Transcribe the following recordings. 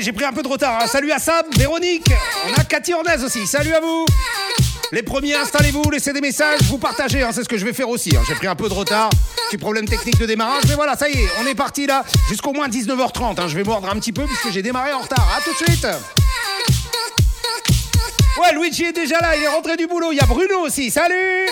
J'ai pris un peu de retard. hein. Salut à Sam, Véronique. On a Cathy Ornez aussi. Salut à vous. Les premiers, installez-vous, laissez des messages, vous partagez, hein, c'est ce que je vais faire aussi. hein. J'ai pris un peu de retard, petit problème technique de démarrage, mais voilà, ça y est, on est parti là jusqu'au moins 19h30. hein. Je vais mordre un petit peu puisque j'ai démarré en retard. À tout de suite. Ouais, Luigi est déjà là, il est rentré du boulot. Il y a Bruno aussi. Salut.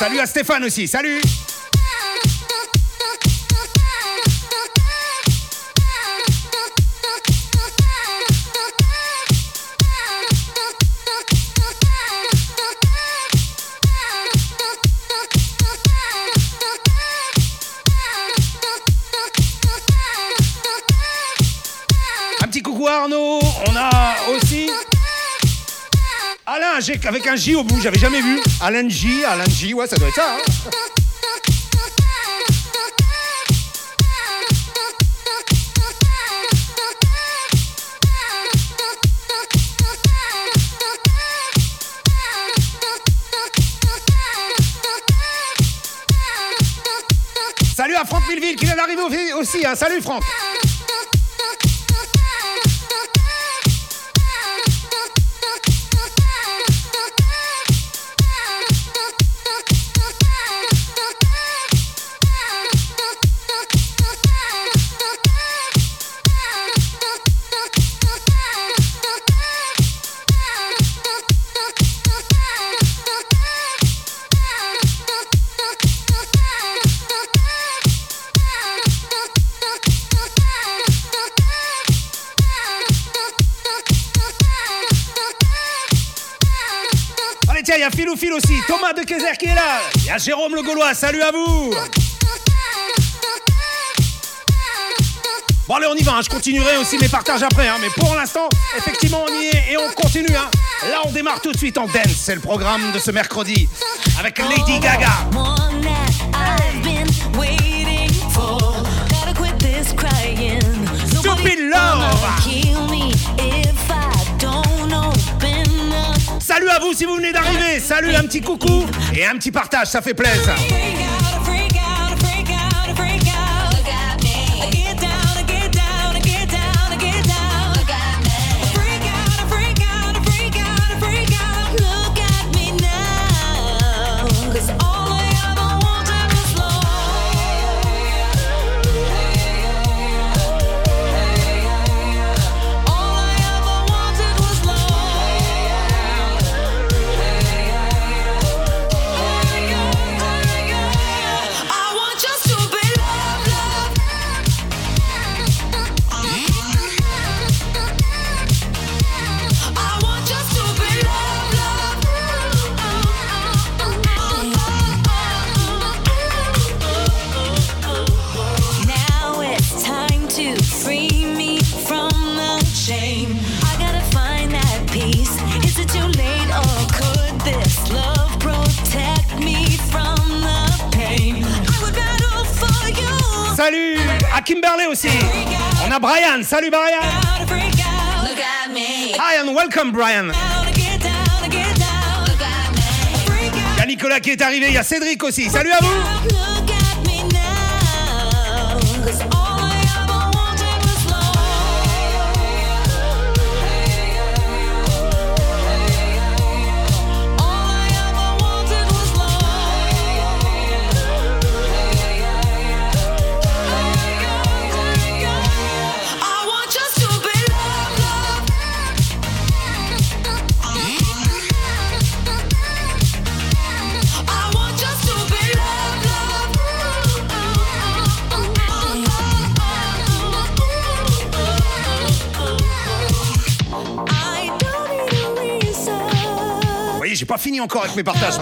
Salut à Stéphane aussi. Salut. Avec un J au bout, j'avais jamais vu. Alain J, Alain J, ouais, ça doit être ça. hein. Salut à Franck Milleville qui vient d'arriver au- aussi. hein. Salut Franck. Aussi. Thomas de Kézer qui est là. Il y a Jérôme le Gaulois. Salut à vous. Bon, allez, on y va. hein. Je continuerai aussi mes partages après. hein. Mais pour l'instant, effectivement, on y est et on continue. hein. Là, on démarre tout de suite en dance. C'est le programme de ce mercredi avec Lady Gaga. Salut à vous si vous venez d'arriver. Salut, un petit coucou et un petit partage. Ça fait plaisir. Salut Brian. Hi and welcome Brian. Il y a Nicolas qui est arrivé. Il y a Cédric aussi. Salut à vous. Encore avec mes partages.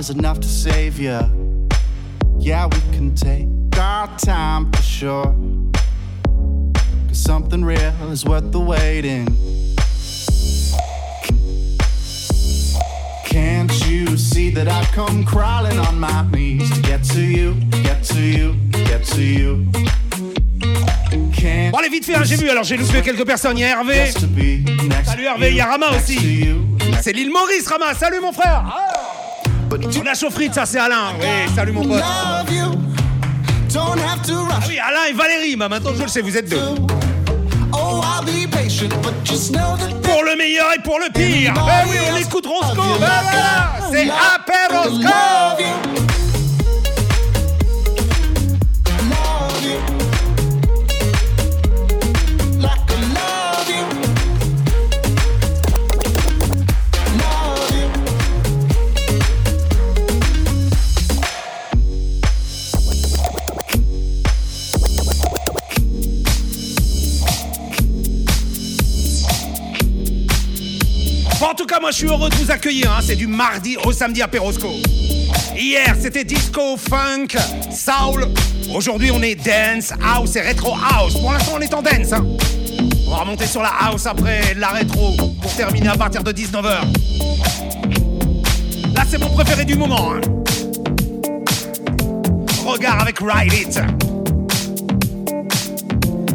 Love is enough to save you. Yeah, we can take our time for sure. Cause something real is worth the waiting. Can't you see that I've come crawling on my knees to get to you, get to you, get to you? Bon, allez, vite fait, hein, j'ai vu. Alors, j'ai loupé quelques personnes. Il y a Hervé. Salut Hervé, il y a Rama aussi. C'est l'île Maurice, Rama. Salut, mon frère. On a Chaufferite, ça, c'est Alain. Oui, salut, mon pote. Ah love you. Don't have to rush. oui, Alain et Valérie. Bah, maintenant, je le sais, vous êtes deux. Oh, I'll be patient, but just know that Pour le meilleur et pour le pire. Ben oui, on écoute Roscoe. Ben voilà. C'est Apé je suis heureux de vous accueillir. hein. C'est du mardi au samedi à Perosco. Hier, c'était disco, funk, soul. Aujourd'hui, on est dance, house et retro house. Pour l'instant, on est en dance. hein. On va remonter sur la house après la rétro pour terminer à partir de 19h. Là, c'est mon préféré du moment. hein. Regard avec Ride It.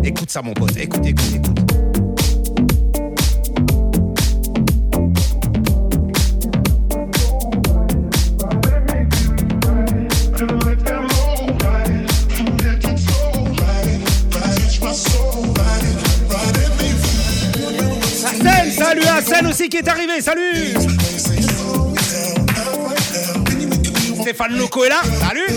Écoute ça, mon pote. Écoute, écoute, écoute. Qui est arrivé, salut Stéphane Loco est là, salut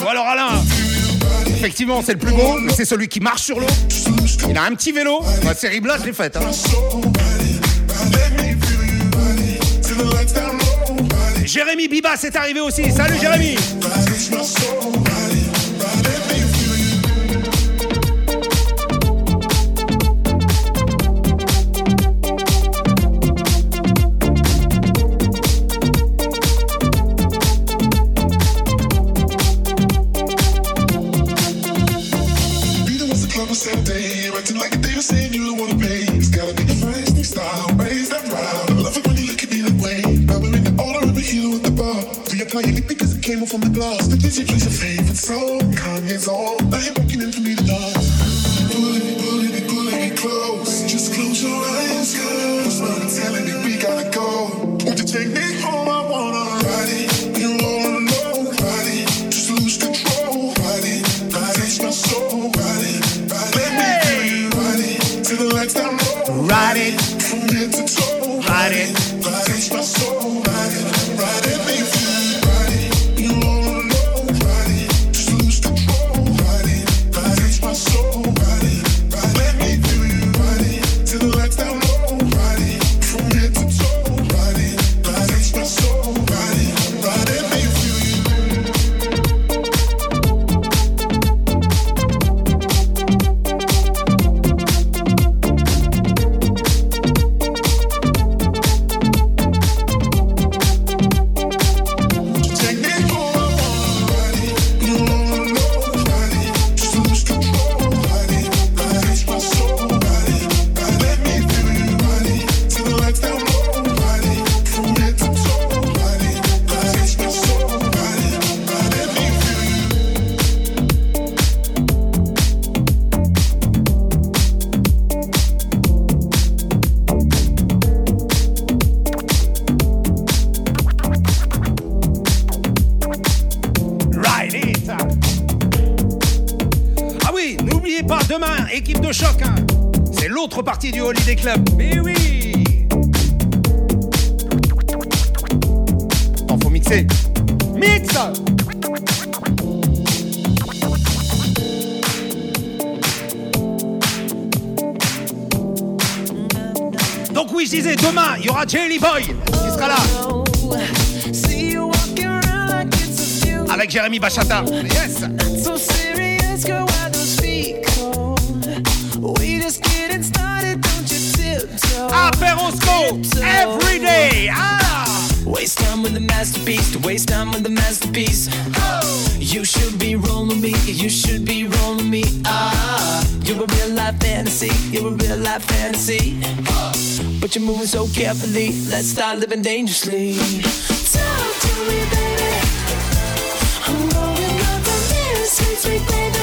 Bon alors Alain, effectivement c'est le plus beau, mais c'est celui qui marche sur l'eau. Il a un petit vélo, la série Blood je l'ai faite. hein. Jérémy Bibas est arrivé aussi, salut Jérémy glass. The DJ plays your favorite song, Kanye's on. Jérémy Bachata. Yes So serious, girl, why those feet cold? We just getting started, don't you tiptoe? Apérosco every day. Ah Waste time with the masterpiece, to waste time with the masterpiece. You should be rolling me, you should be rolling me. Ah, you're a real life fantasy, you're a real life fantasy. But you're moving so carefully, let's start living dangerously. Talk to me, baby. Sweet, baby.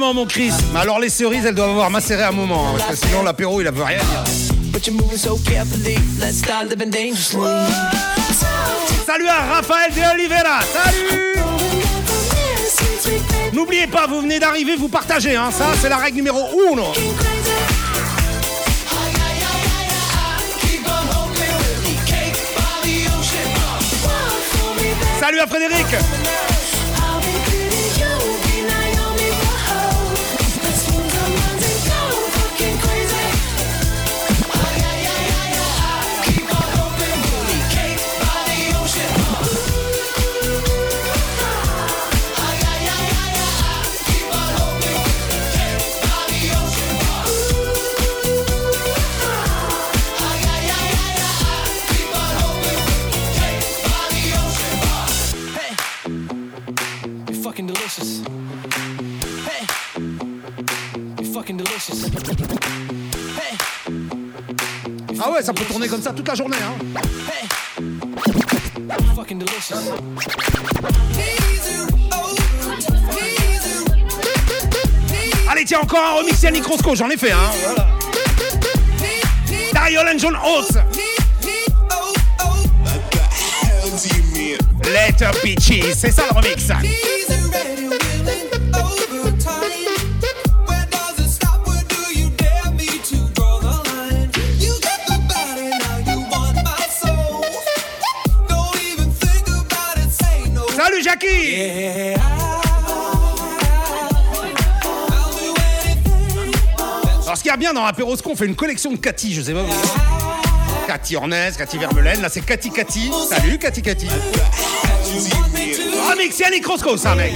Effectivement, mon Chris. Mais alors, les cerises, elles doivent avoir macéré un moment. hein, parce que sinon, l'apéro, il a veut rien. Salut à Raphaël de Oliveira. Salut N'oubliez pas, vous venez d'arriver, vous partagez. Hein. Ça, c'est la règle numéro 1. Salut à Frédéric. Ah ouais, ça peut tourner comme ça toute la journée. Hein. hey, you're fucking delicious. Allez, tiens, encore un remix Yannick Roscoe, j'en ai fait. Hein. Voilà. Dario John Oates. Letter Peaches, c'est ça le remix. Alors ce qu'il y a bien dans Apérosco, on fait une collection de Cathy, je sais pas. Cathy Ornez, Cathy Vermelaine, là c'est Cathy Cathy. Salut Cathy Cathy. Remix Yannick Roscoe ça mec.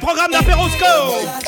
Programme d'Apérosco.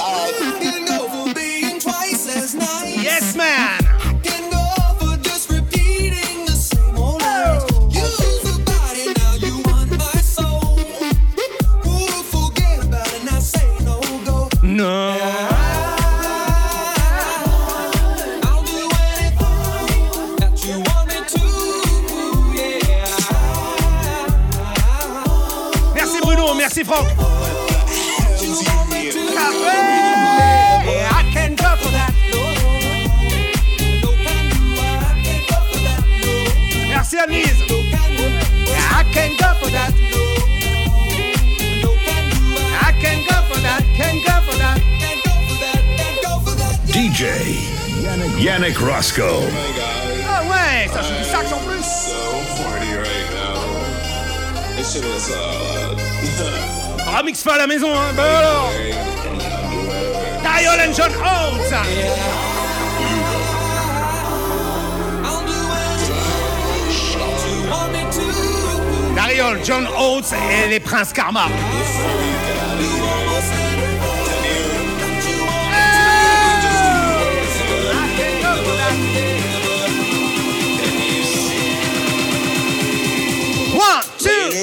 Yannick Roscoe. Ah ouais, ça joue du sax en plus. so horny right now. This shit is uh, Remix pas à la maison, hein. Bah alors. Dial and John Oates. Dariol, John Oates et les Princes Karma.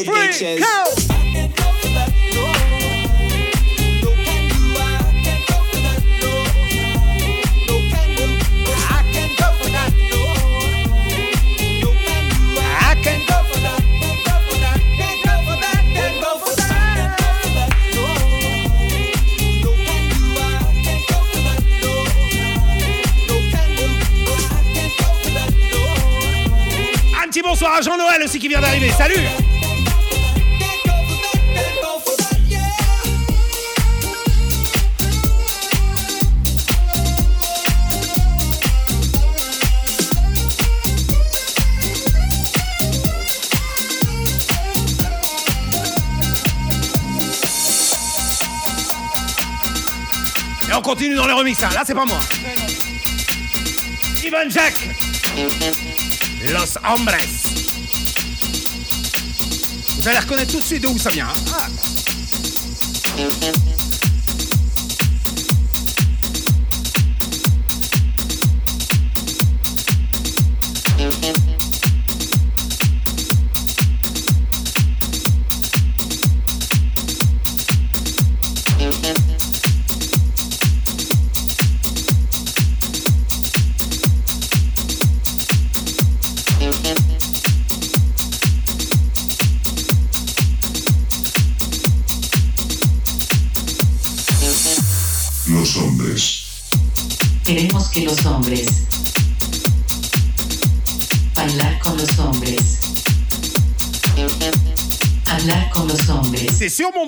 For that. Un petit bonsoir. À Jean-Noël aussi qui vient d'arriver. Salut continue dans les remix. hein. Là, c'est pas moi. Ivan Jack. Los Hombres. Vous allez reconnaître tout de suite d'où ça vient. hein. Ah.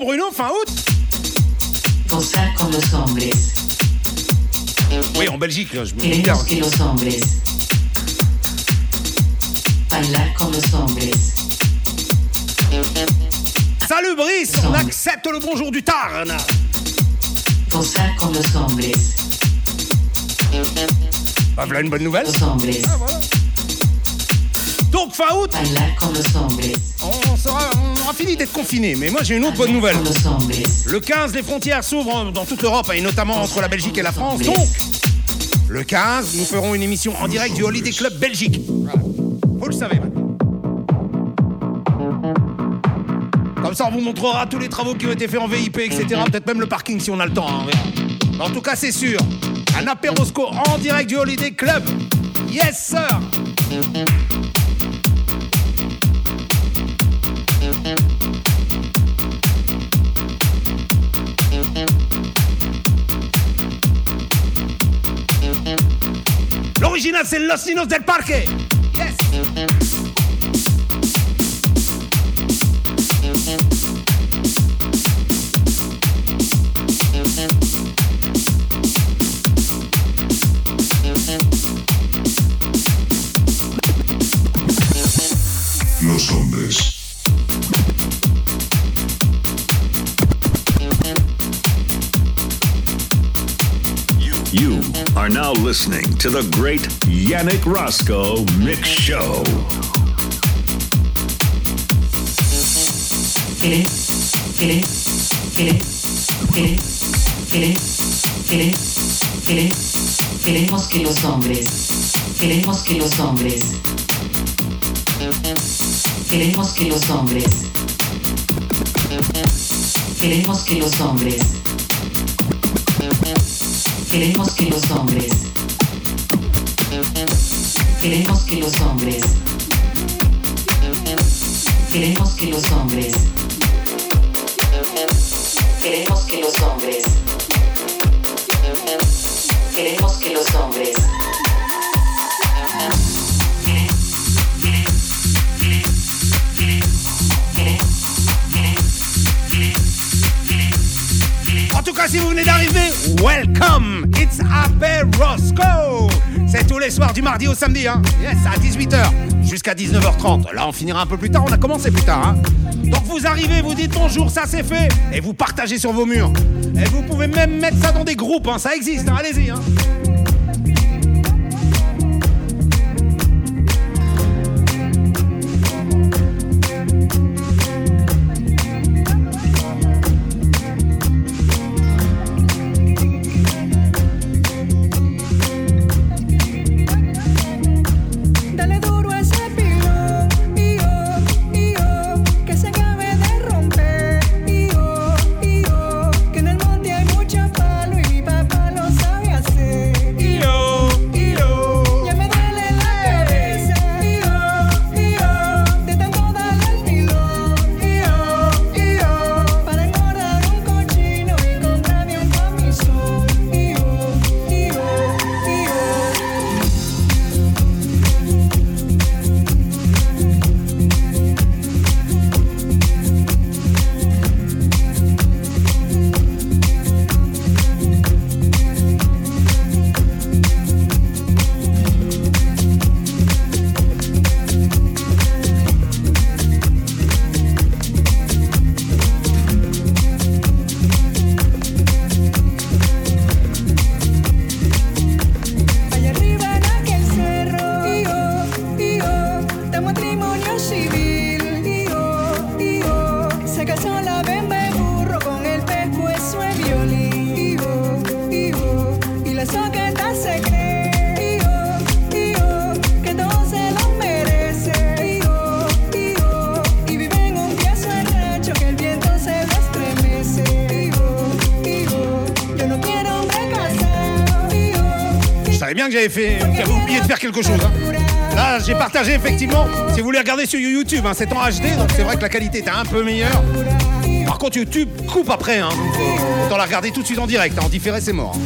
Bruno, fin août. Gozar con los hombres. Oui, en Belgique, là, je me dis bien. Queremos que los hombres. Bailar con los hombres, Salut Brice, on accepte le bonjour du Tarn. gozar con los hombres, Bah, voilà une bonne nouvelle. los hombres, Donc, fin août, bailar con los hombres, on, on aura fini d'être confiné. Mais moi, j'ai une autre bonne nouvelle. Le 15, les frontières s'ouvrent dans toute l'Europe, hein, et notamment entre la Belgique et la France. Donc, le 15, nous ferons une émission en direct du Holiday Club Belgique. Vous le savez maintenant. Comme ça, on vous montrera tous les travaux qui ont été faits en VIP, etc. Peut-être même le parking si on a le temps. hein. En tout cas, c'est sûr. Un apérosco en direct du Holiday Club. Yes, sir. oficinas en los sinos del parque. Listening to the great Yannick Roscoe Mix Show. queremos que los hombres, queremos que los hombres, queremos que los hombres, queremos que los hombres, queremos que los hombres, Queremos que los hombres. Queremos que los hombres. Queremos que los hombres. Queremos que los hombres. En tout cas, si vous venez d'arriver, welcome! It's Aperosco! C'est tous les soirs du mardi au samedi, hein. Yes, à 18h jusqu'à 19h30. Là, on finira un peu plus tard, on a commencé plus tard, hein. Donc vous arrivez, vous dites bonjour, ça c'est fait, et vous partagez sur vos murs. Et vous pouvez même mettre ça dans des groupes, hein, ça existe, hein, allez-y, hein savais bien que j'avais fait, j'avais oublié de faire quelque chose. hein. Là, j'ai partagé effectivement. Si vous voulez regarder sur YouTube, hein, c'est en HD, donc c'est vrai que la qualité était un peu meilleure. Par contre, YouTube coupe après, hein, donc autant la regarder tout de suite en direct. hein, en différé, c'est mort.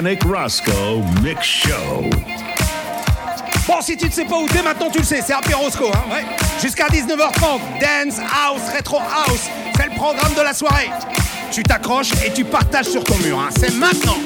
Roscoe Mix Show. Bon, si tu ne sais pas où t'es, maintenant tu le sais, c'est à Roscoe, hein, ouais. Jusqu'à 19h30, Dance House, Retro House, c'est le programme de la soirée. Tu t'accroches et tu partages sur ton mur, hein. c'est maintenant.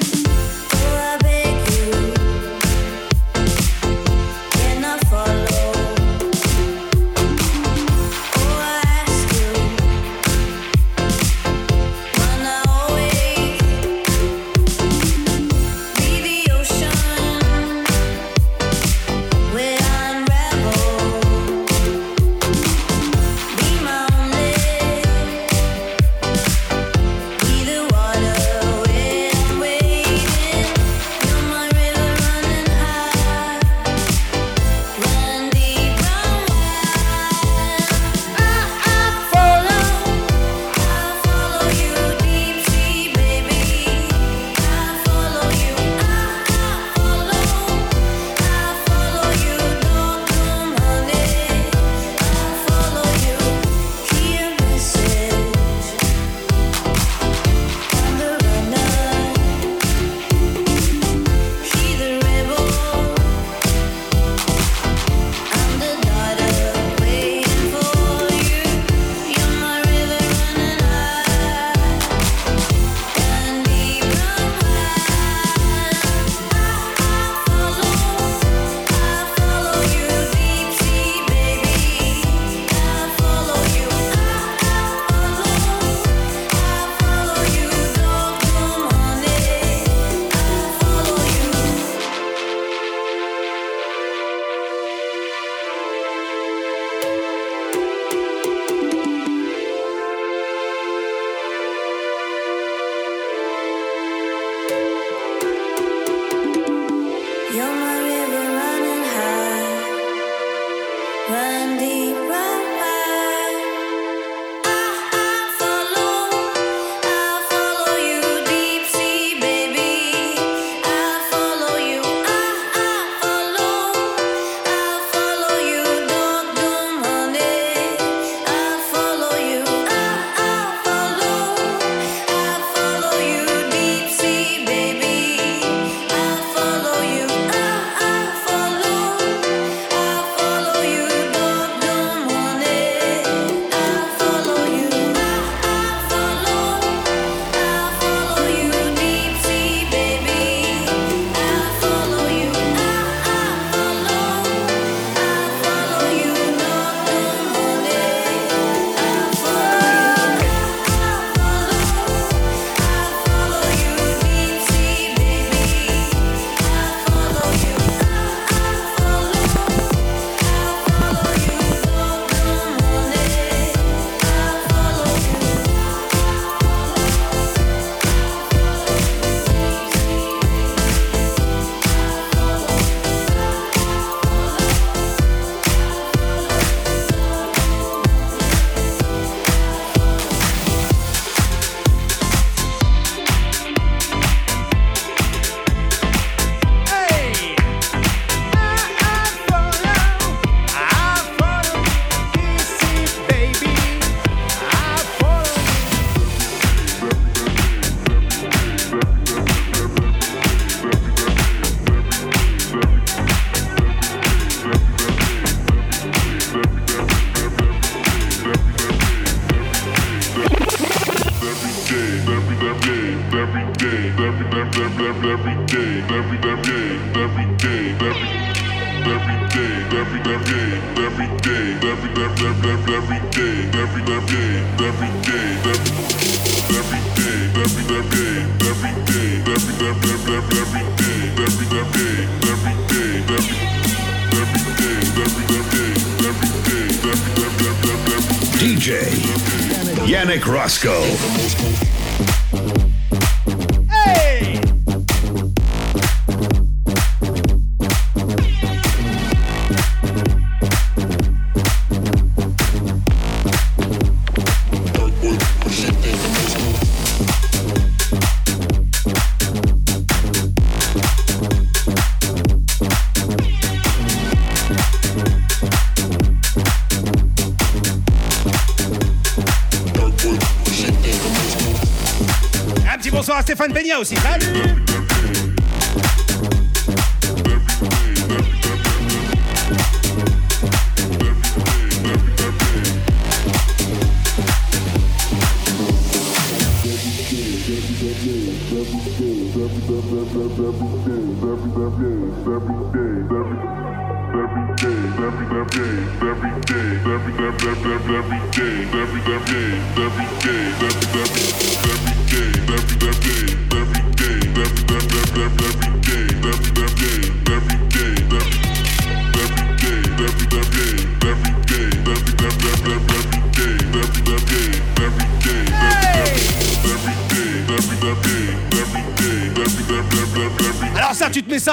Stéphane Peña aussi. Salut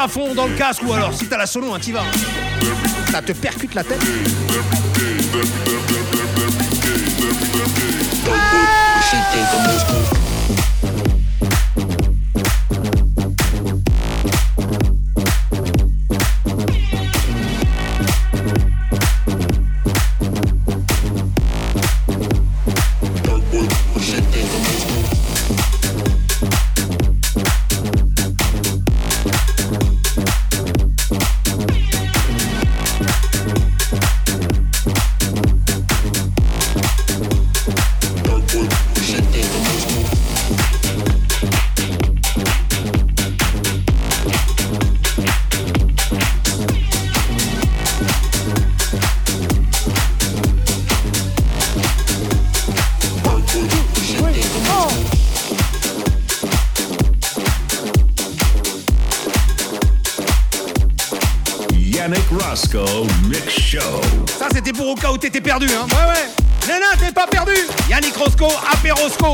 fond dans le casque ou alors si t'as la solo hein, t'y vas. Hein. Ça te percute la tête.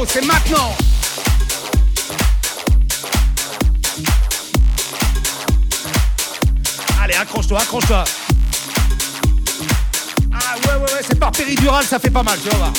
c'est maintenant. Allez, accroche-toi, accroche-toi. Ah ouais, ouais, ouais, c'est par péridural, ça fait pas mal, tu vas voir.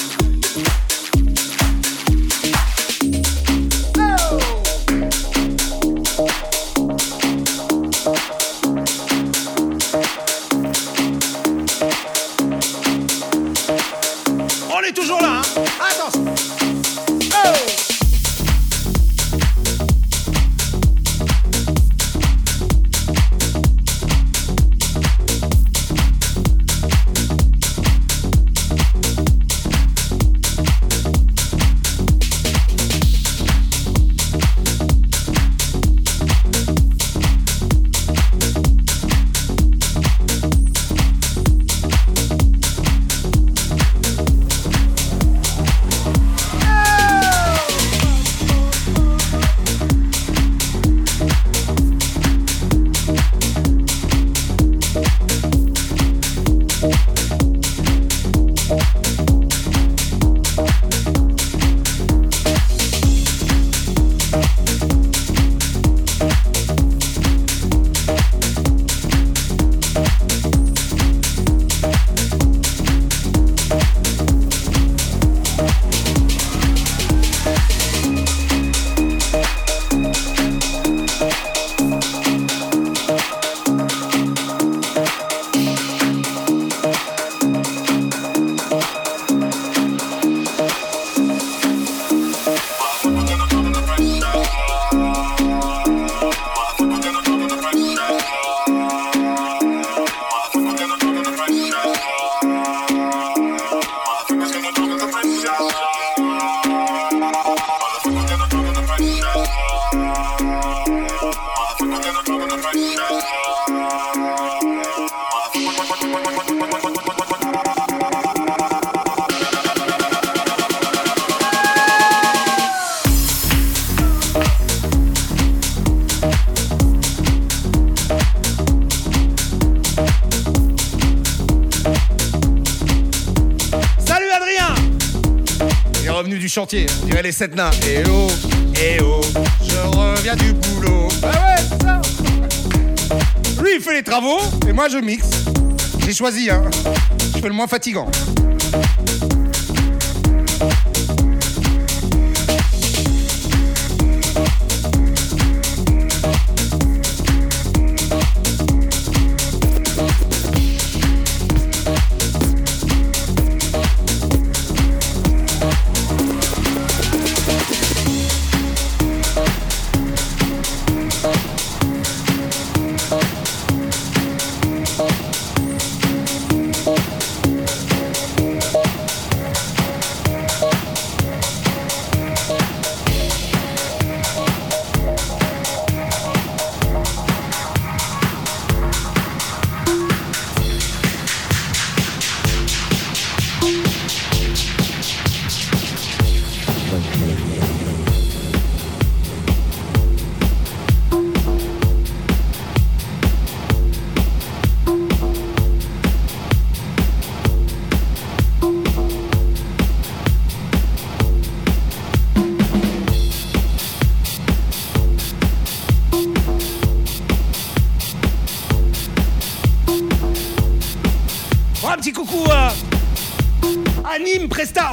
Sept nains. Eh oh, eh oh, je reviens du boulot. Ah ouais, ça. Lui, il fait les travaux et moi, je mixe. J'ai choisi, hein. Je fais le moins fatigant.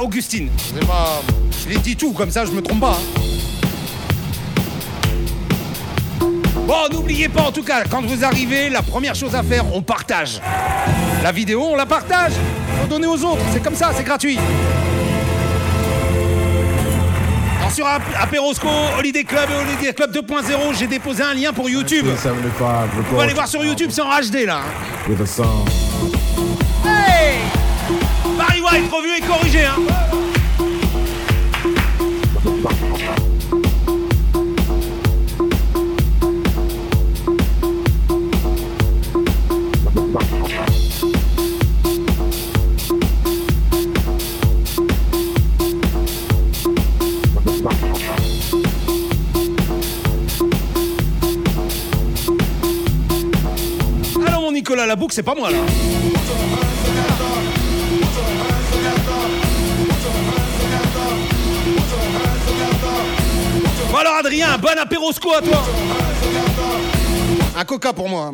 Augustine. C'est pas... Je l'ai dit tout, comme ça je me trompe pas. hein. Bon, n'oubliez pas en tout cas, quand vous arrivez, la première chose à faire, on partage. La vidéo, on la partage. Faut donner aux autres, c'est comme ça, c'est gratuit. Alors sur Ap- Apérosco, Holiday Club et Holiday Club 2.0, j'ai déposé un lien pour YouTube. 75 Vous allez voir sur YouTube, c'est en HD là. hein. with a song. Barry White, revu et corrigé, hein Alors mon Nicolas Labouc, c'est pas moi là. Adrien, un bon apérosco à toi Un coca pour moi.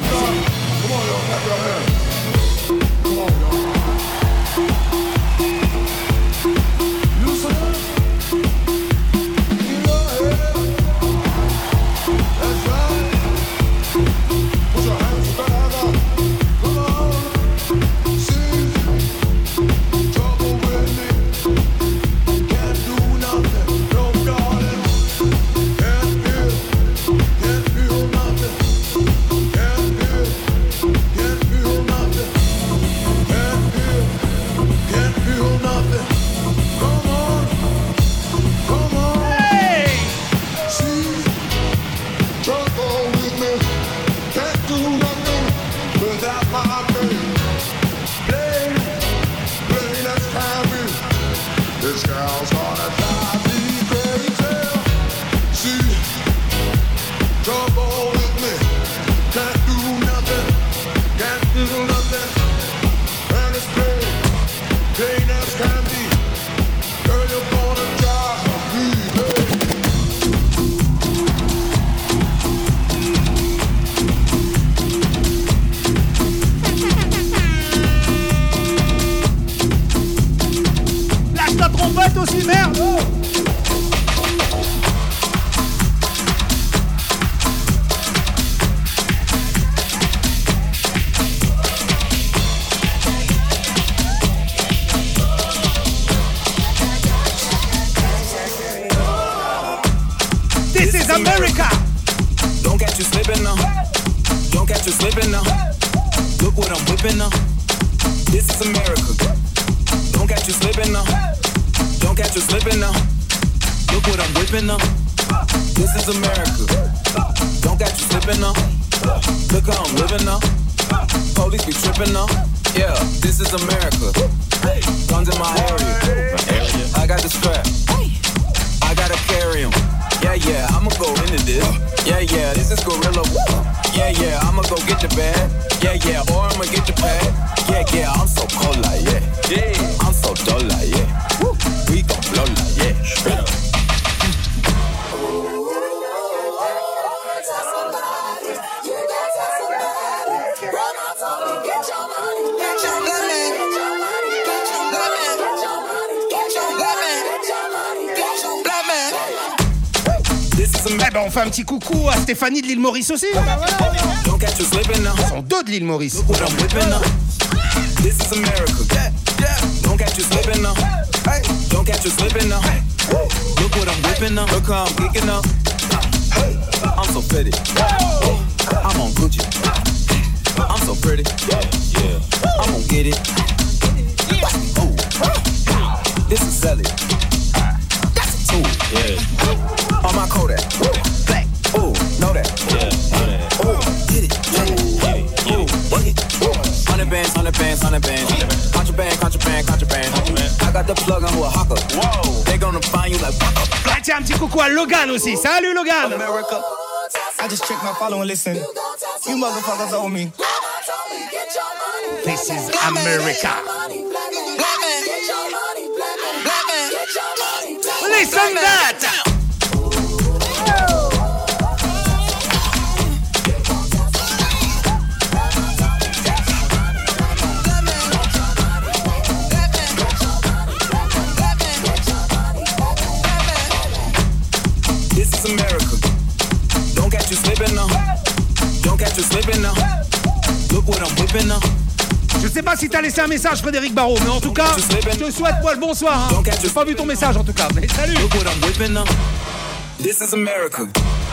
Aumenta o cimento. Un petit coucou à Stéphanie de l'île Maurice aussi. Voilà. Don't catch you slipping now. Ils sont deux de l'île Maurice. This is America. Yeah, yeah. Don't catch you slipping now. Hey, don't catch you slipping now. Look what I'm whipping now. Look how I'm geeking now. Hey, I'm so pretty. I'm on Gucci. I'm so pretty. Yeah, yeah. I'm gonna get it. Ooh. This is Sally. That's a tool. Yeah. On my Kodak. Hundred bands, hundred. Contraband, contraband, contraband. I got the plug on who a hawker. Whoa. They gonna find you like waka. Ah, tiens, un petit coucou à Logan aussi. Salut Logan. America. I just checked my follow and listen. You motherfuckers owe me. This is America. Listen that. Si t'as laissé un message, Frédéric Barrault, mais en tout cas, je te souhaite moi le bonsoir. Hein. J'ai pas vu ton message en tout cas, mais salut. This is America.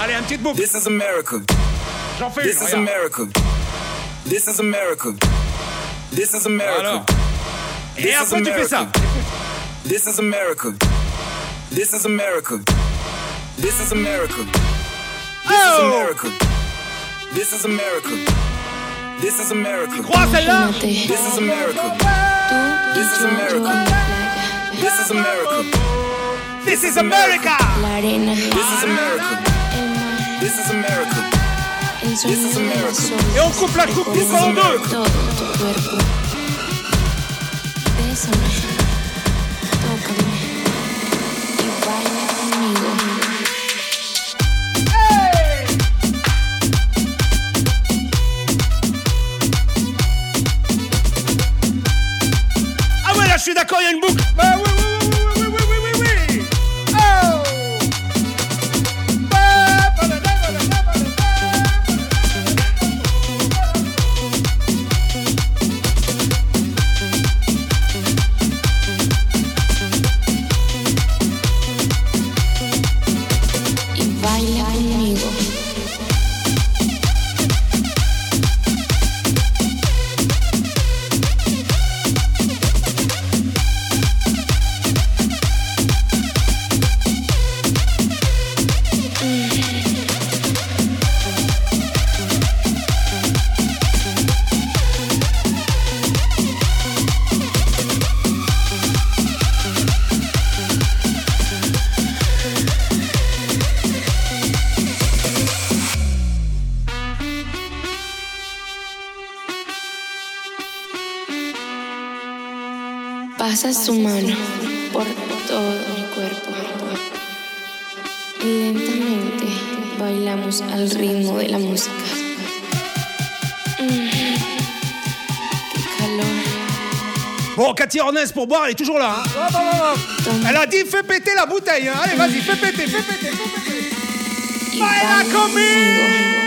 Allez, un petit boucle. This is America. J'en fais This une, is. America. This is America. This is America. Et This is après tu fais ça. America. This is America. This is America. This is America. This is Oh America. This is America. This is America. Crois celle-là This is America. This is America. This is America. This is America. This is America. This is America. This is America. Et on coupe la coupe du en deux. Korean book. Man, Pour boire, elle est toujours là. hein. Hop, hop, hop, hop. Elle a dit fais péter la bouteille. hein. Allez, vas-y, fais péter, fais péter, fais péter. Baila baila conmigo.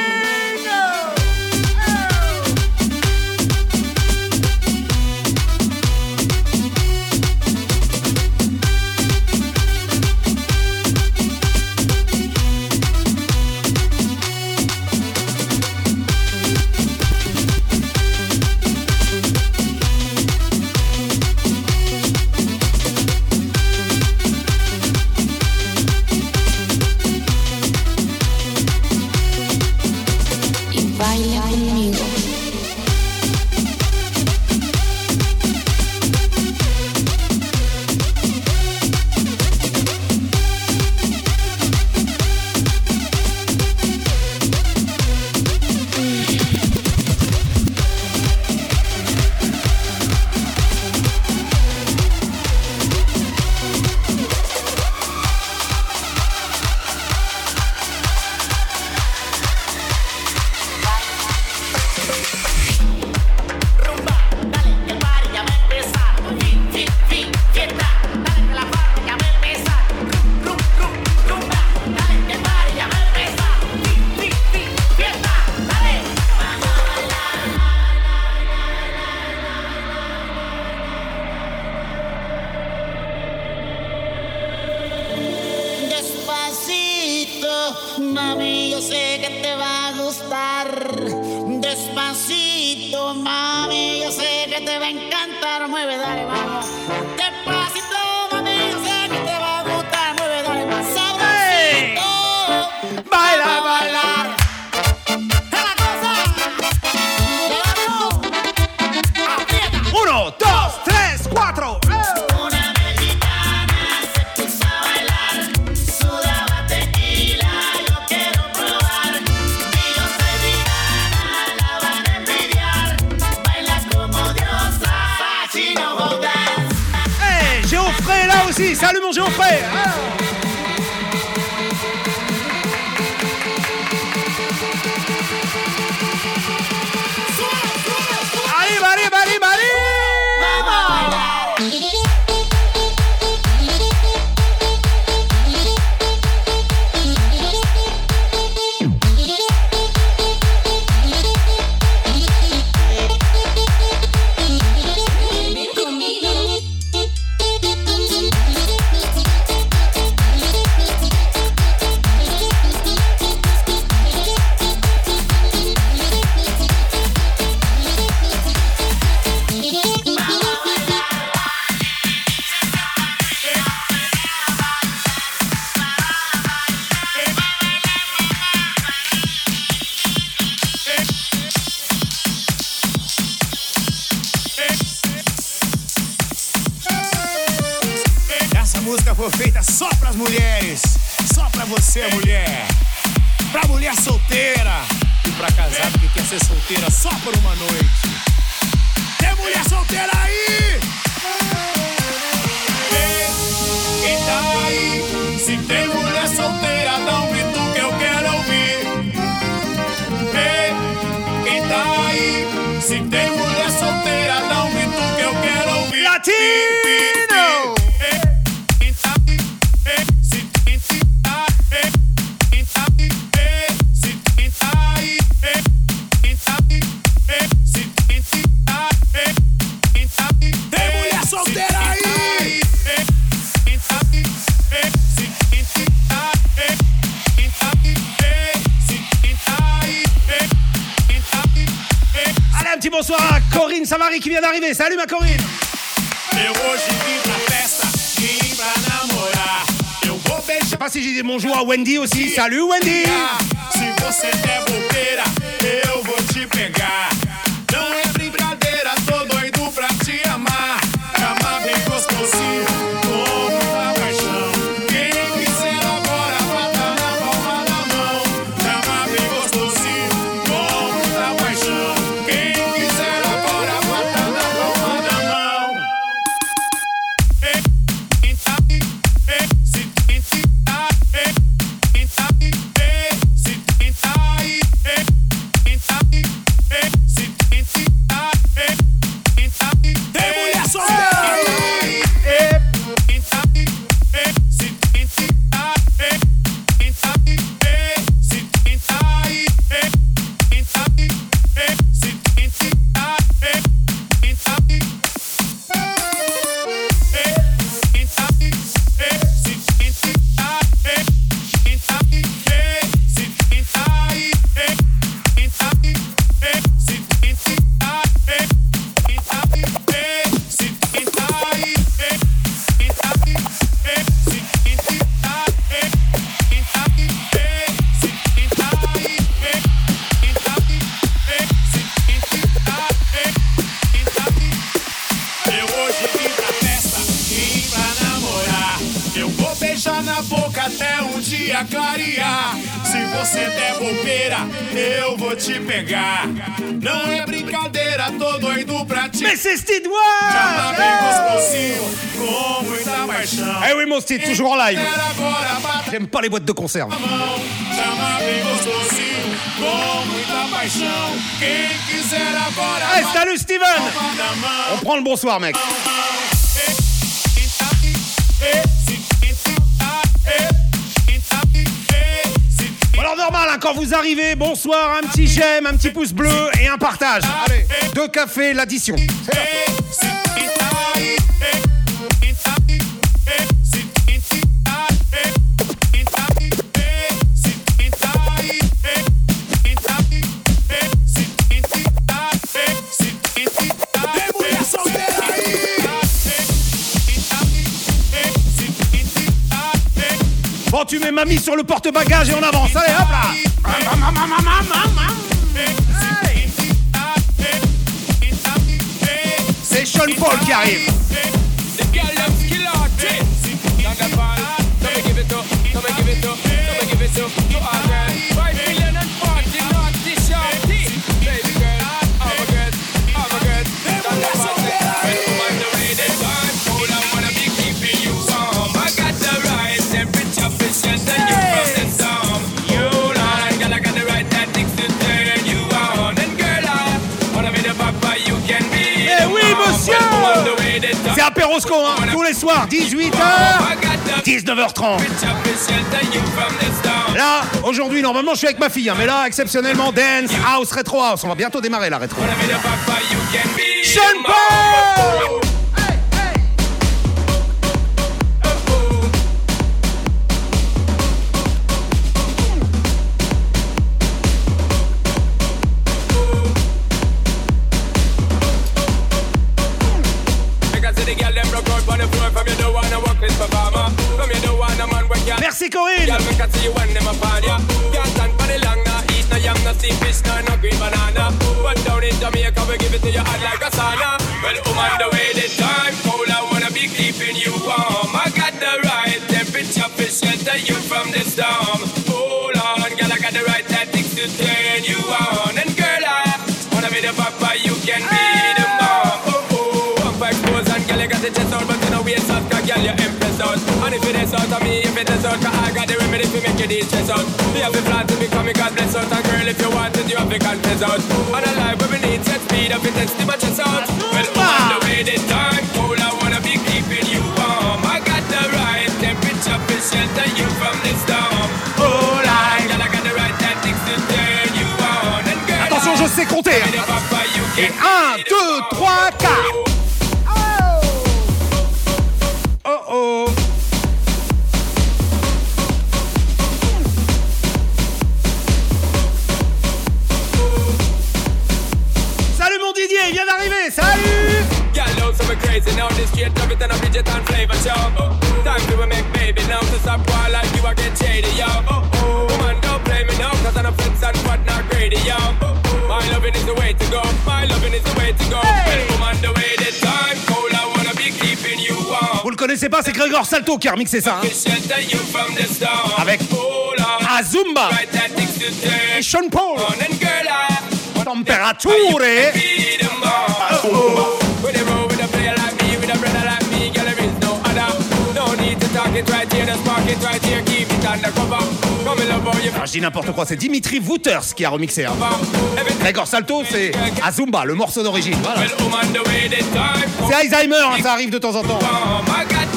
accidente. Marie qui vient d'arriver. Salut ma Corinne. Je sais pas si j'ai dit bonjour à Wendy aussi. Salut Wendy. les boîtes de conserve. Salut Steven On prend le bonsoir, mec. Alors normal, hein, quand vous arrivez, bonsoir, un petit j'aime, un petit pouce bleu et un partage. Deux cafés, l'addition. Tu mets mamie sur le porte-bagages et on avance. Allez, hop là C'est Sean Paul qui arrive. Hein, tous les soirs, 18h, 19h30. Là, aujourd'hui, normalement, je suis avec ma fille, hein, mais là, exceptionnellement, dance, house, retro house. On va bientôt démarrer la rétro. Sean Paul can't see when them upon ya. Can't stand for the long, not eat no yam, no steamed fish, nor no green banana. But down in Jamaica, we give it to you hot like a sauna. Well, um, on the way the time cold, I wanna be keeping you warm. I got the right temperature to shelter you from the storm. Ain't soft, cause girl, you impressed out. And if it is out of me, if it is out, cause I got the remedy to make you de-stress out. You have a plan to become a God bless out, and girl, if you want it, you have to confess out. And a life where we need set speed up, it test my chest out. Well, woman, the way the time cold, I wanna be keeping you warm. I got the right temperature for shelter you from the storm. Hold on, girl, I got the right tactics to turn you on. And girl, Attention, je sais compter. I- Et can 1, 2, 3, 4. Girl, love some crazy now. This straight love it and a Bridget and flavor show. Time to make baby now. To stop while like you, I get shady, yo. Woman, don't play me now, cause I'm a friends and what not greedy, yo. My loving is the way to go. My loving is the way to go. Well, woman, the way the time cold, I wanna be keeping you warm. Vous le connaissez pas, c'est Grégor Salto qui a remixé ça. hein. Avec. Azumba et Sean Paul. Temperature. Ah, je dis n'importe quoi, c'est Dimitri Wouters qui a remixé. Hein. Grégor Salto, c'est Azumba, le morceau d'origine. Voilà. C'est Alzheimer, hein, ça arrive de temps en temps. come, I got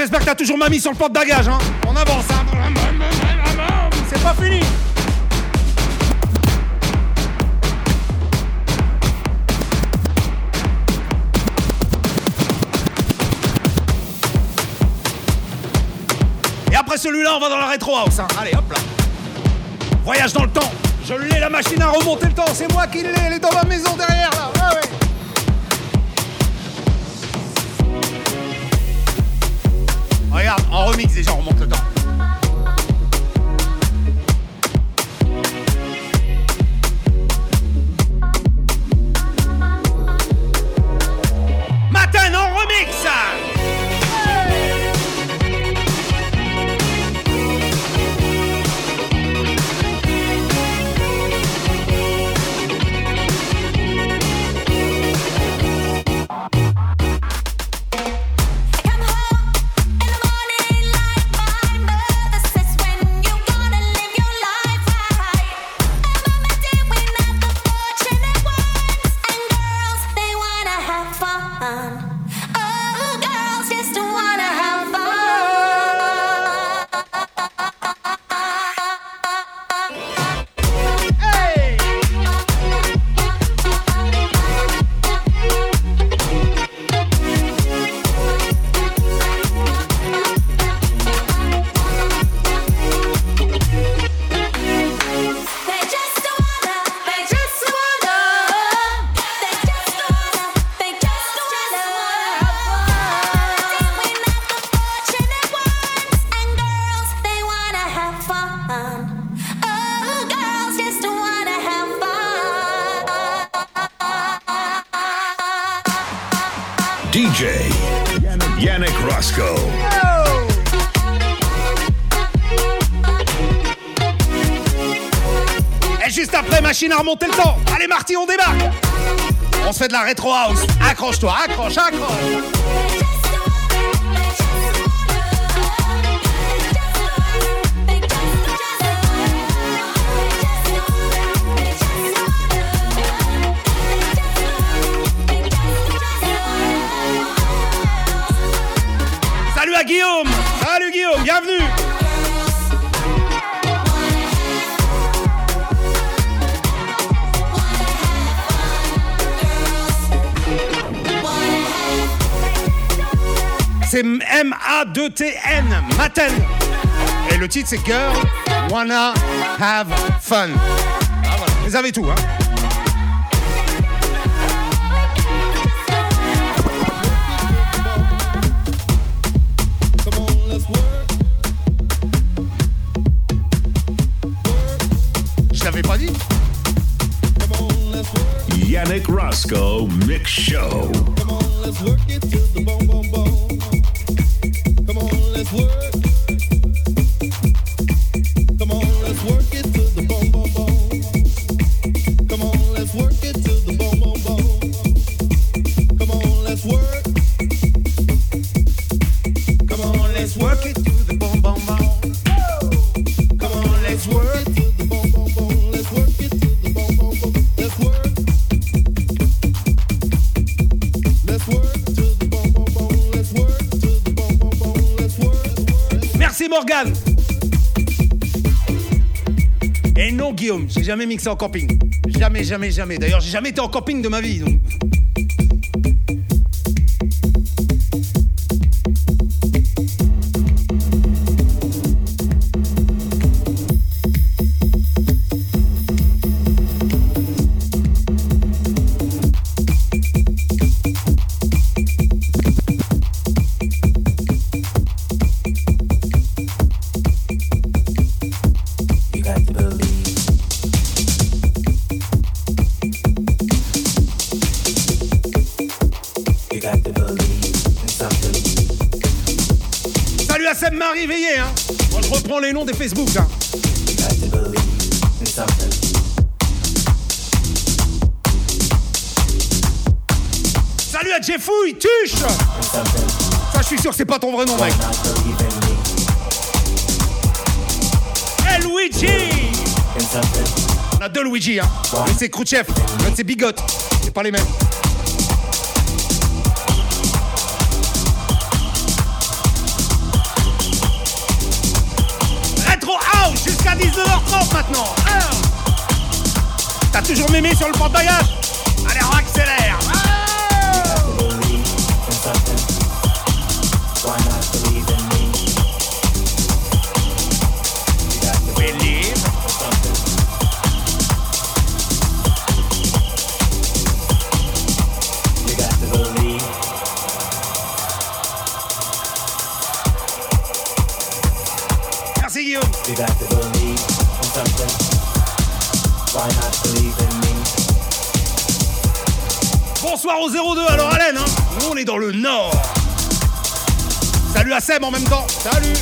j'espère que t'as toujours mamie sur le porte-bagages, hein. On avance, hein. C'est pas fini Et après celui-là, on va dans la rétro house, hein. Allez, hop là Voyage dans le temps Je l'ai, la machine à remonter le temps C'est moi qui l'ai, elle est dans ma maison derrière, là Regarde, en remix déjà, on remonte le temps. DJ Yannick Roscoe. Et juste après, machine à remonter le temps. Allez, Marty, on débarque. On se fait de la rétro house. Accroche-toi, accroche, accroche. Guillaume. Salut Guillaume, bienvenue. C'est M-A-2-T-N, Maten. Et le titre c'est Girl Wanna Have Fun. Ah. Vous avez tout, hein. Roscoe Mix Show. Let's work J'ai jamais mixé en camping. Jamais, jamais, jamais. D'ailleurs, j'ai jamais été en camping de ma vie. Facebook, hein. Salut à Jeffouille, tuche Ça, je suis sûr c'est pas ton vrai nom, mec. Luigi. On a deux Luigi, hein. C'est Khrouchtchev, l'autre, c'est Bigot. C'est pas les mêmes. Toujours mémé sur le porte-bagages Bonsoir au 02, alors Alain, hein. Nous, on est dans le Nord. Salut à Seb en même temps. Salut.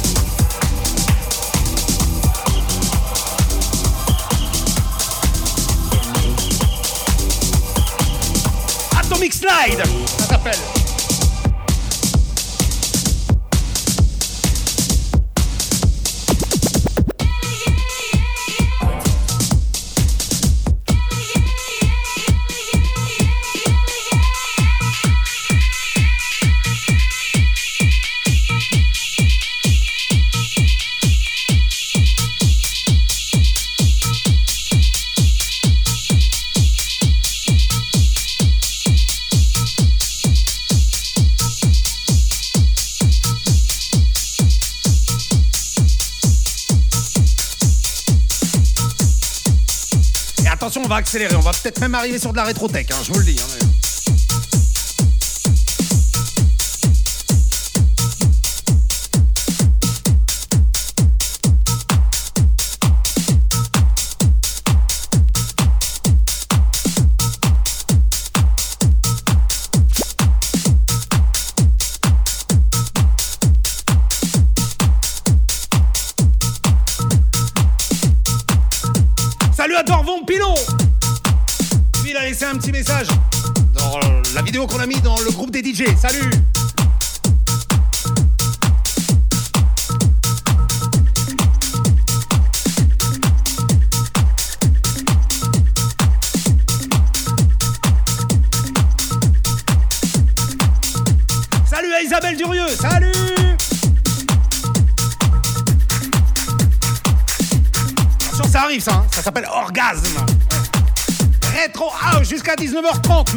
Atomic Slide, ça s'appelle. Accélérer. On va peut-être même arriver sur de la rétrotech, hein, je vous le dis. hein,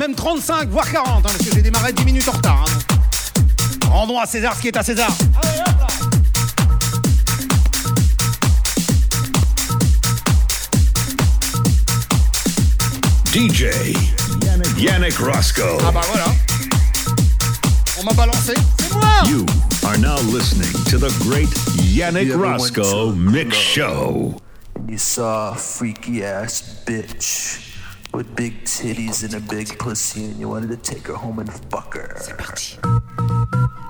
même 35, voire 40, hein, parce que j'ai démarré 10 minutes en retard. hein. Rendons à César ce qui est à César. Allez, hop là. DJ Yannick Roscoe. Ah bah voilà. On m'a balancé. C'est moi You are now listening to the great Yannick Roscoe Mix Show. and you saw a freaky ass bitch with big titties and a big pussy and you wanted to take her home and fuck her.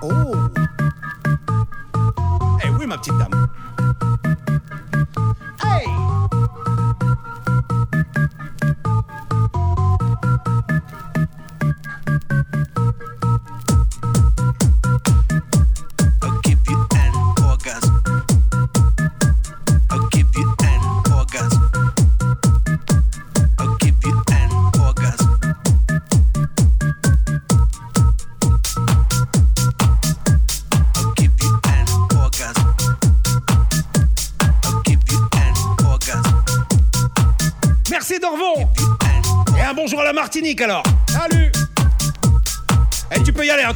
Oh Eh oui, ma petite dame.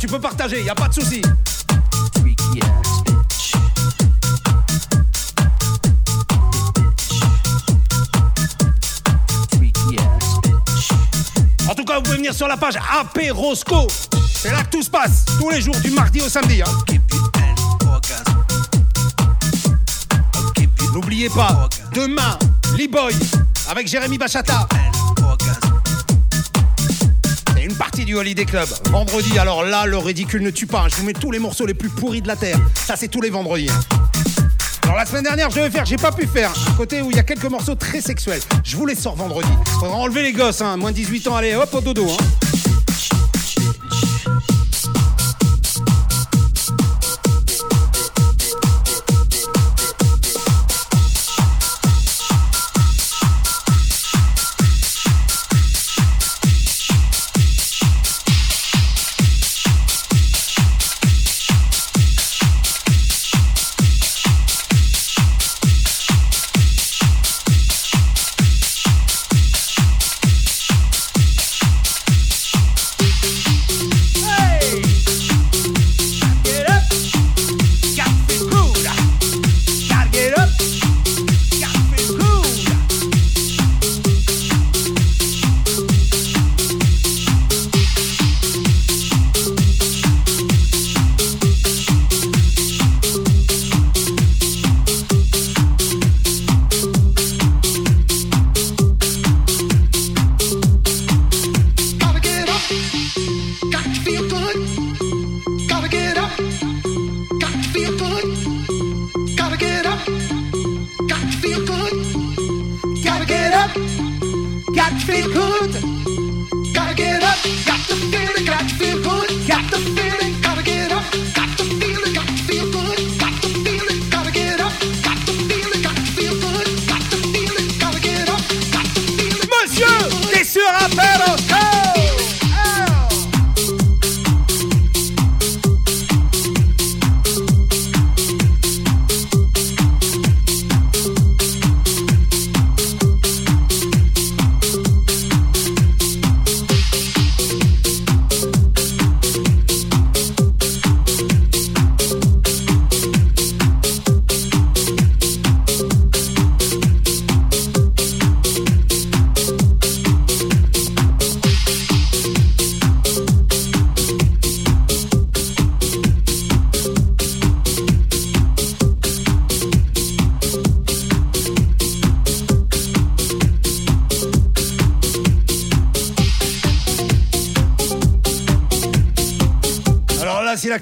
Tu peux partager, y a pas de souci. En tout cas, vous pouvez venir sur la page AP Roscoe. C'est là que tout se passe, tous les jours, du mardi au samedi. hein. N'oubliez pas, demain, Lee-Boy avec Jérémy Bachata. Du Holiday Club. Vendredi, alors là, le ridicule ne tue pas. Je vous mets tous les morceaux les plus pourris de la Terre. Ça, c'est tous les vendredis. Alors la semaine dernière, je devais faire, j'ai pas pu faire. Un côté où il y a quelques morceaux très sexuels. Je vous les sors vendredi. Faudra enlever les gosses, hein. moins de 18 ans, allez, hop, au dodo. Hein.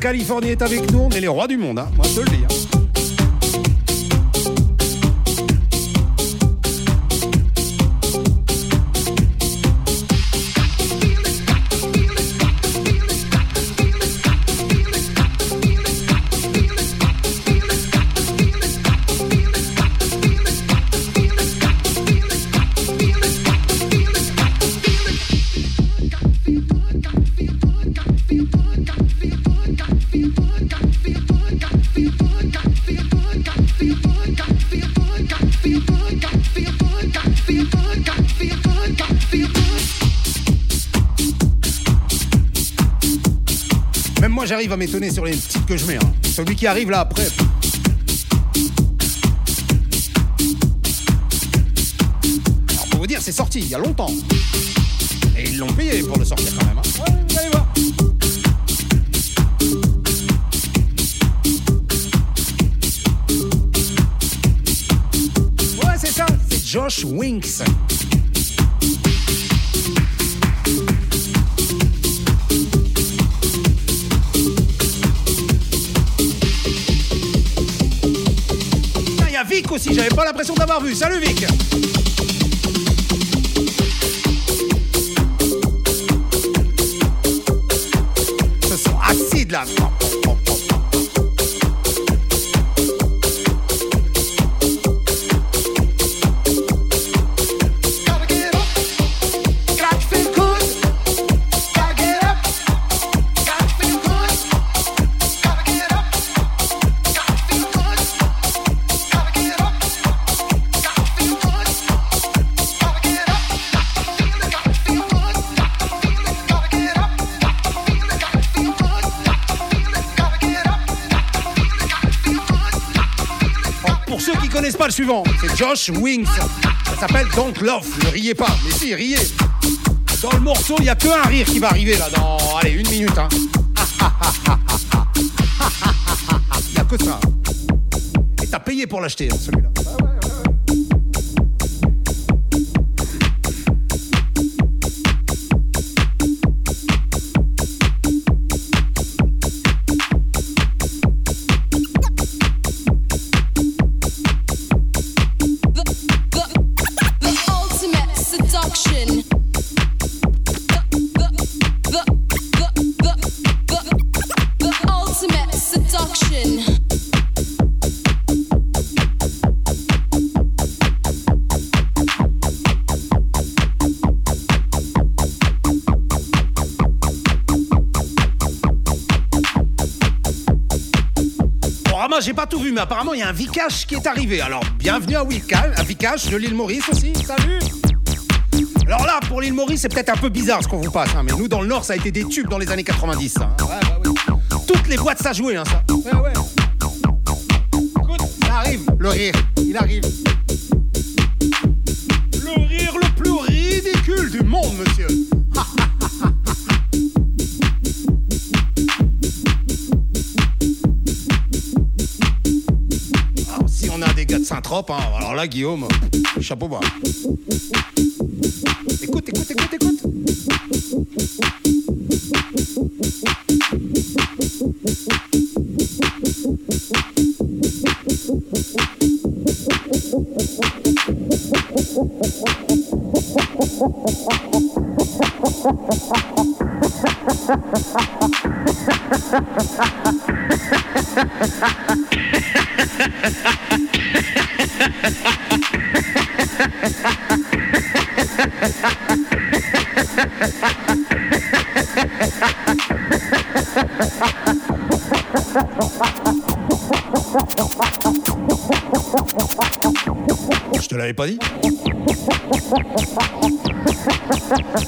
Californie est avec nous, on est les rois du monde, hein. moi je te le dis. hein. M'étonner sur les petites que je mets. hein. Celui qui arrive là après. Alors pour vous dire, c'est sorti il y a longtemps. Salut Vic. Ce sont acides là. C'est Josh Wings. Ça s'appelle Don't Love. Ne riez pas. Mais si, riez. Dans le morceau, il y a que un rire qui va arriver là dans, allez, une minute. Hein. Il y a que ça. Et t'as payé pour l'acheter, hein, celui-là. J'ai pas tout vu, mais apparemment, il y a un Vikash qui est arrivé. Alors, bienvenue à Wikash, à Vikash de l'île Maurice aussi. Salut Alors là, pour l'île Maurice, c'est peut-être un peu bizarre ce qu'on vous passe, hein, mais nous, dans le Nord, ça a été des tubes dans les années 90. hein. Ouais, bah. Toutes les boîtes, ça jouait, hein, ça. Ouais, ouais. Écoute, ça arrive, le rire, il arrive. Hein, alors là, Guillaume, chapeau bas. ха-ха-ха.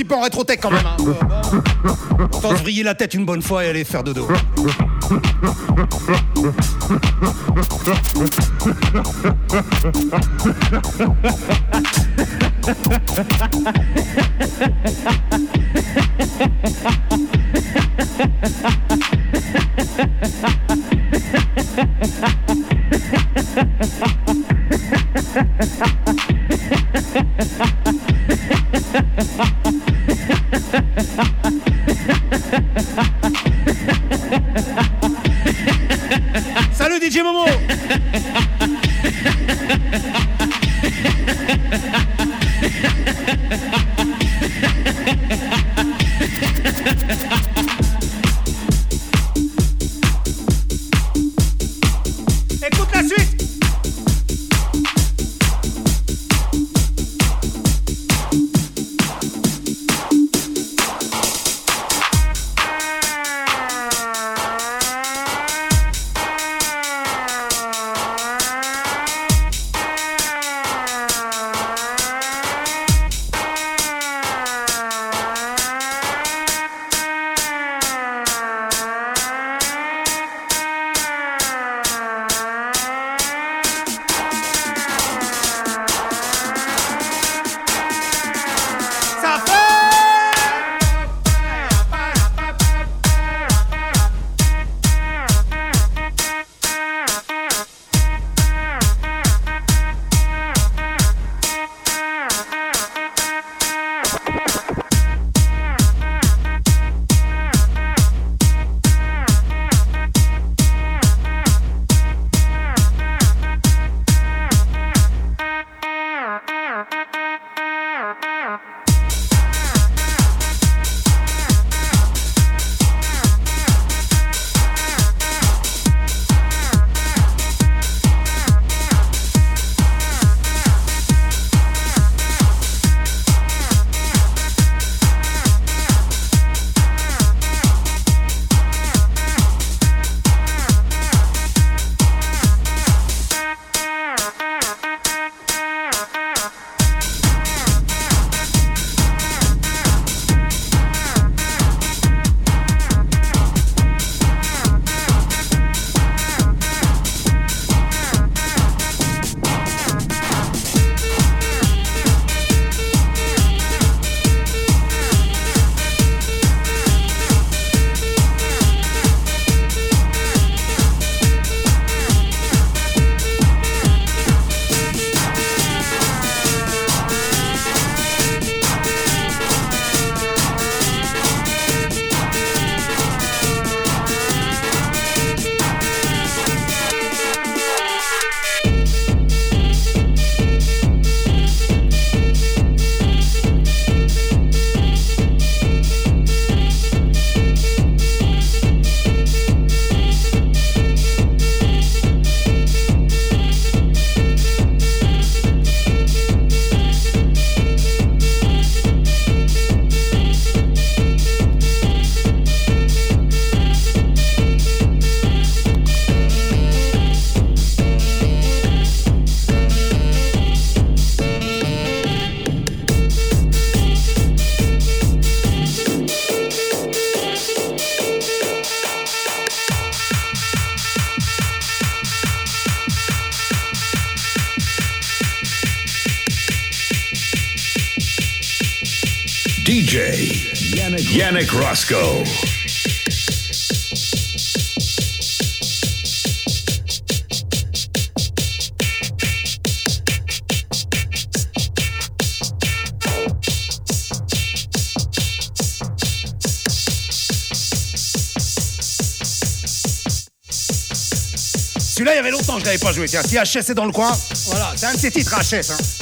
petit peu en rétrotech quand même. Hein. Autant se vriller la tête une bonne fois et aller faire dodo. Yannick, Roscoe. Celui-là, il y avait longtemps que je l'avais pas joué. Tiens, si HS est dans le coin, voilà, c'est un de ses titres HS. Hein.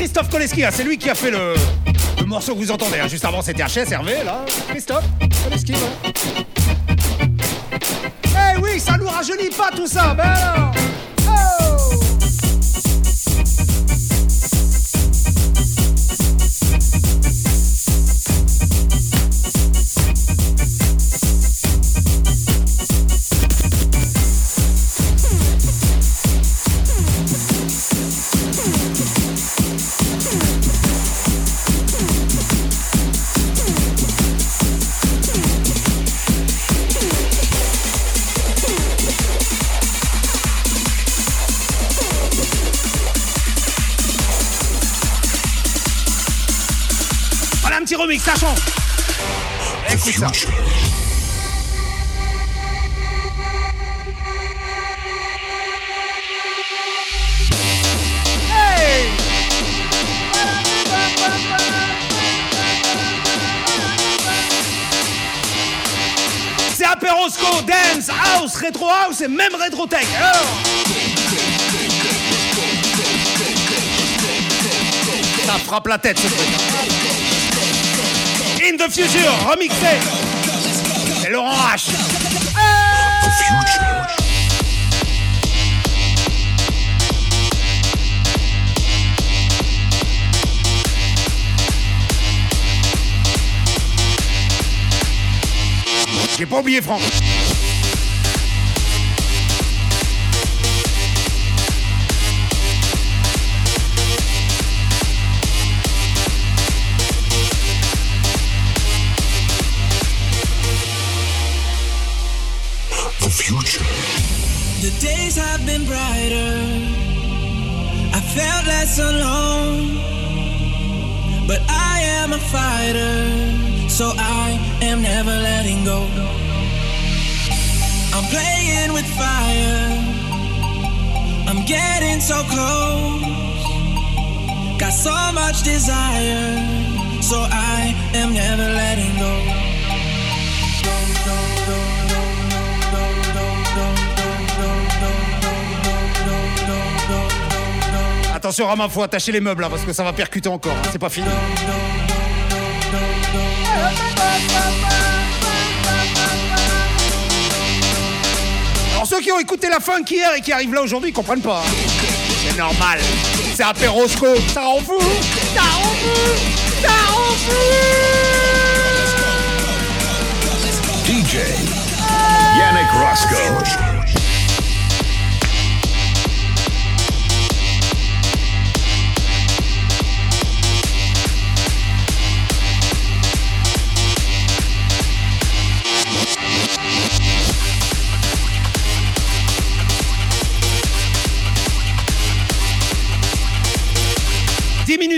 Christophe Koleski. hein, C'est lui qui a fait le, le morceau que vous entendez. hein. Juste avant, c'était HS, Hervé, là. Christophe Koleski. Eh oui, ça nous rajeunit pas tout ça. Ben alors. Change. Écoute ça. C'est Aperosco, Dance, House, Retro House et même Retro Tech. Ça frappe la tête ce truc. The Future, remixé. C'est Laurent H. J'ai pas oublié Franck. Much desire, so I am. Attention faut attacher les meubles là parce que ça va percuter encore, hein, c'est pas fini. Alors ceux qui ont écouté la funk hier et qui arrivent là aujourd'hui, ils comprennent pas. hein. C'est normal. C'est apérosco. Ça rend fou. Ça rend fou. Ça rend fou. DJ Yannick Roscoe. «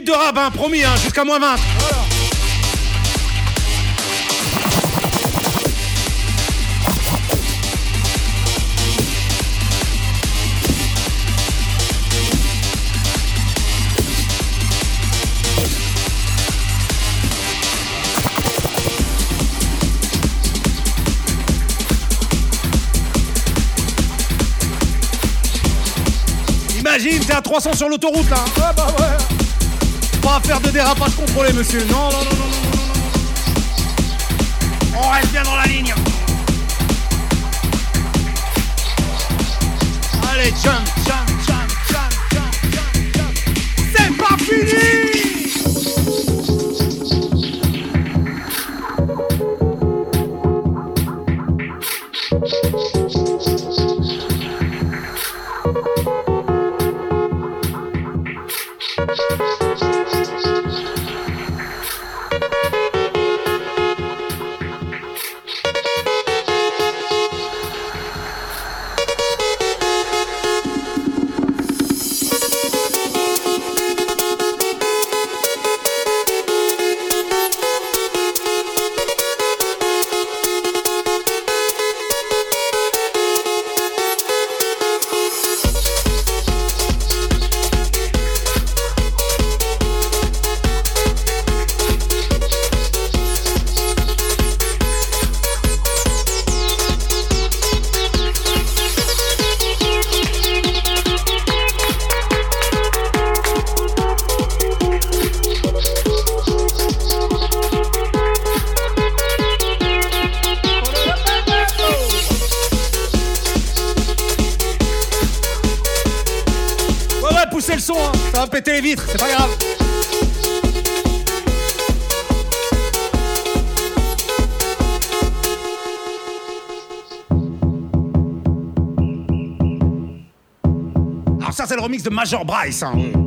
minutes de rap, hein, promis, hein, jusqu'à moins 20. Voilà. Imagine, t'es à 300 sur l'autoroute là. Ah bah ouais. Pas à faire de dérapage contrôlé, monsieur. Non, non, non, non, non, non. On reste bien dans la ligne. Allez, jump, jump, jump, jump, jump, jump. C'est pas fini de Major Bryce. hein. Everybody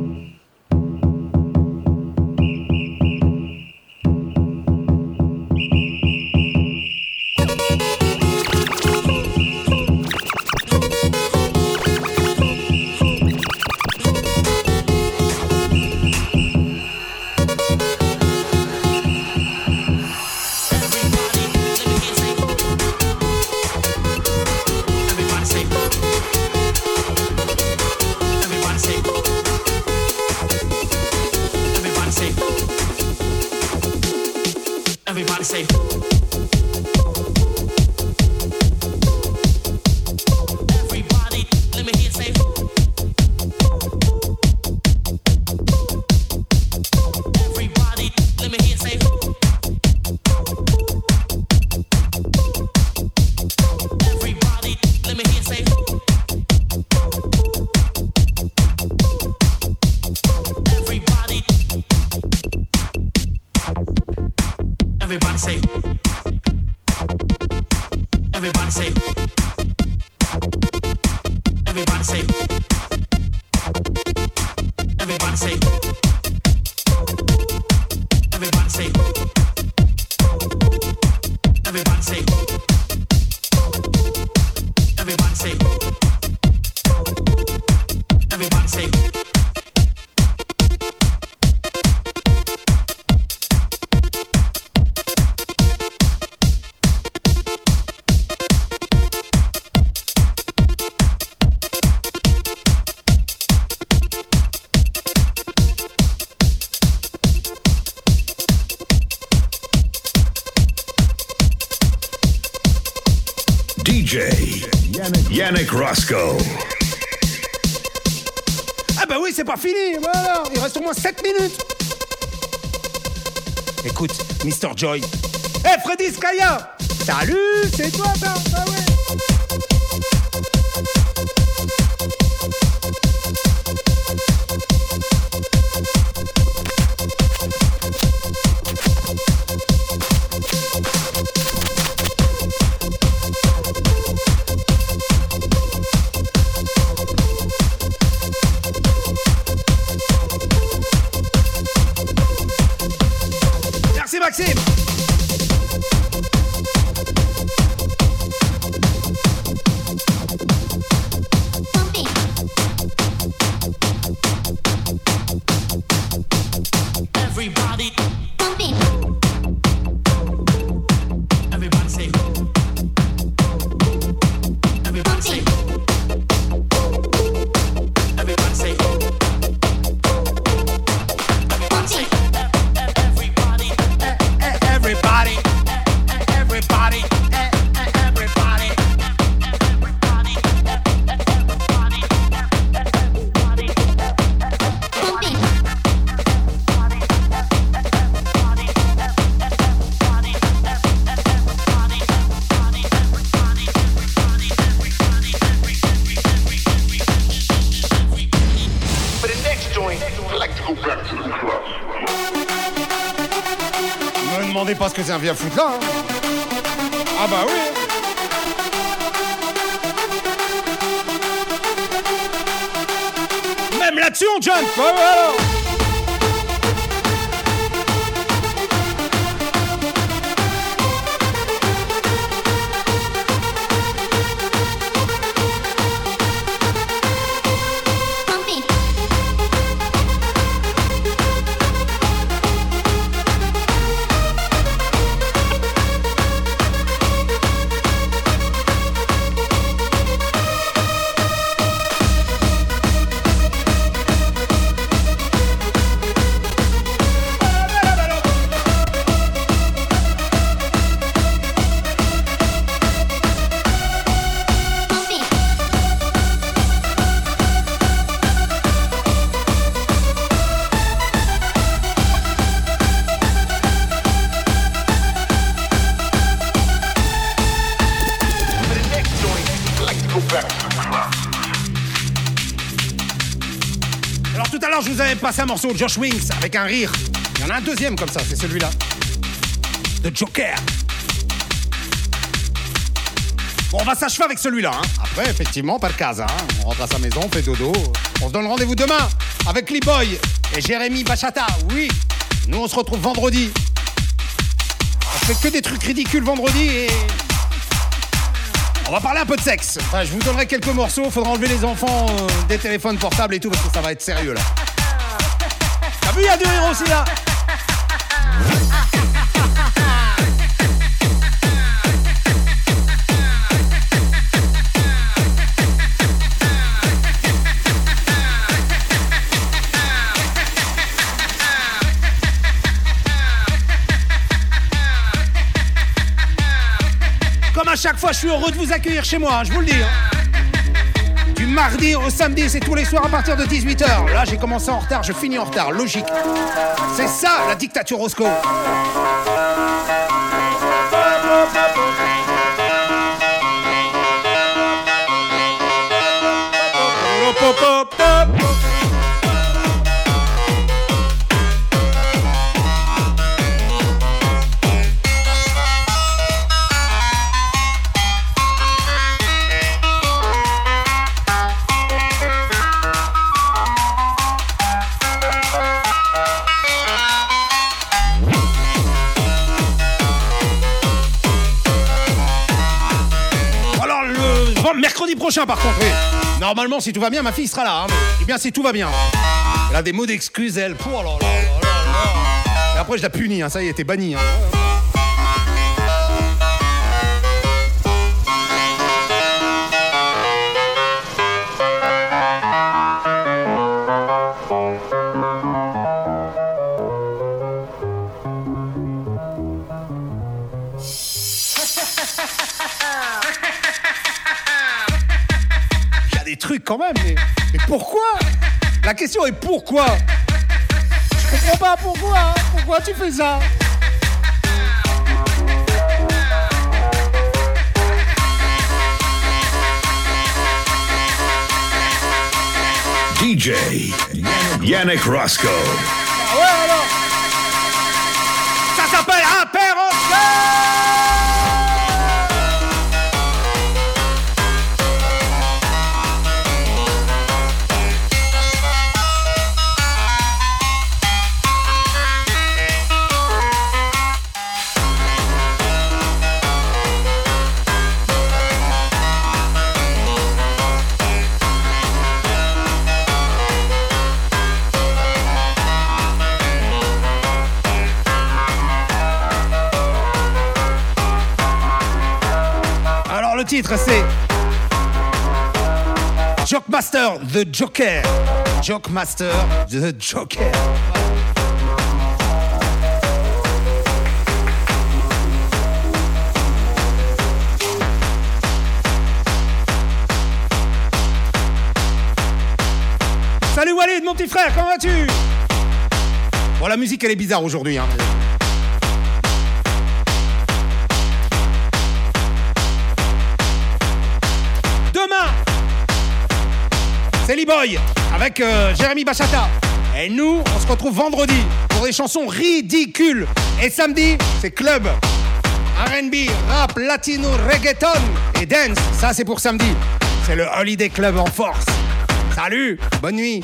Roscoe. Ah bah oui, c'est pas fini. Voilà, il reste au moins 7 minutes. Écoute, Mr. Joy. Eh, Freddy Skaya Salut, c'est toi, ça Ah ouais vient foutre là. hein. Ah bah oui. Même là-dessus on jump. Ouais, voilà. Morceau de Josh Wings avec un rire. Il y en a un deuxième comme ça, c'est celui-là. De Joker. Bon, on va s'achever avec celui-là. Hein. Après, effectivement, pas de casa. hein. On rentre à sa maison, on fait dodo. On se donne rendez-vous demain avec Lee Boy et Jérémy Bachata. Oui, nous on se retrouve vendredi. On fait que des trucs ridicules vendredi et. On va parler un peu de sexe. Je vous donnerai quelques morceaux. Faudra enlever les enfants euh, des téléphones portables et tout parce que ça va être sérieux là. Vu, il y là. Comme à chaque fois, je suis heureux de vous accueillir chez moi, hein, je vous le dis. hein. Mardi au samedi, c'est tous les soirs à partir de 18h. Là, j'ai commencé en retard, je finis en retard, logique. C'est ça, la dictature Roscoe. Par contre. Normalement, si tout va bien, ma fille sera là. Hein, mais bien si tout va bien. Elle a des mots d'excuses, elle. Là là. Et après, je la punis, hein, ça y est, t'es banni. hein. Même. Mais, mais pourquoi? La question est pourquoi? Je comprends pas pourquoi. hein. Pourquoi tu fais ça? DJ Yannick Roscoe. Titre c'est Jokemaster The Joker. Jokemaster The Joker. Salut Walid, mon petit frère, comment vas-tu? Bon, la musique, elle est bizarre aujourd'hui. Hein. Avec euh, Jérémy Bachata. Et nous, on se retrouve vendredi pour des chansons ridicules. Et samedi, c'est club. RB, rap, latino, reggaeton et dance. Ça, c'est pour samedi. C'est le Holiday Club en force. Salut, bonne nuit.